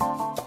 Música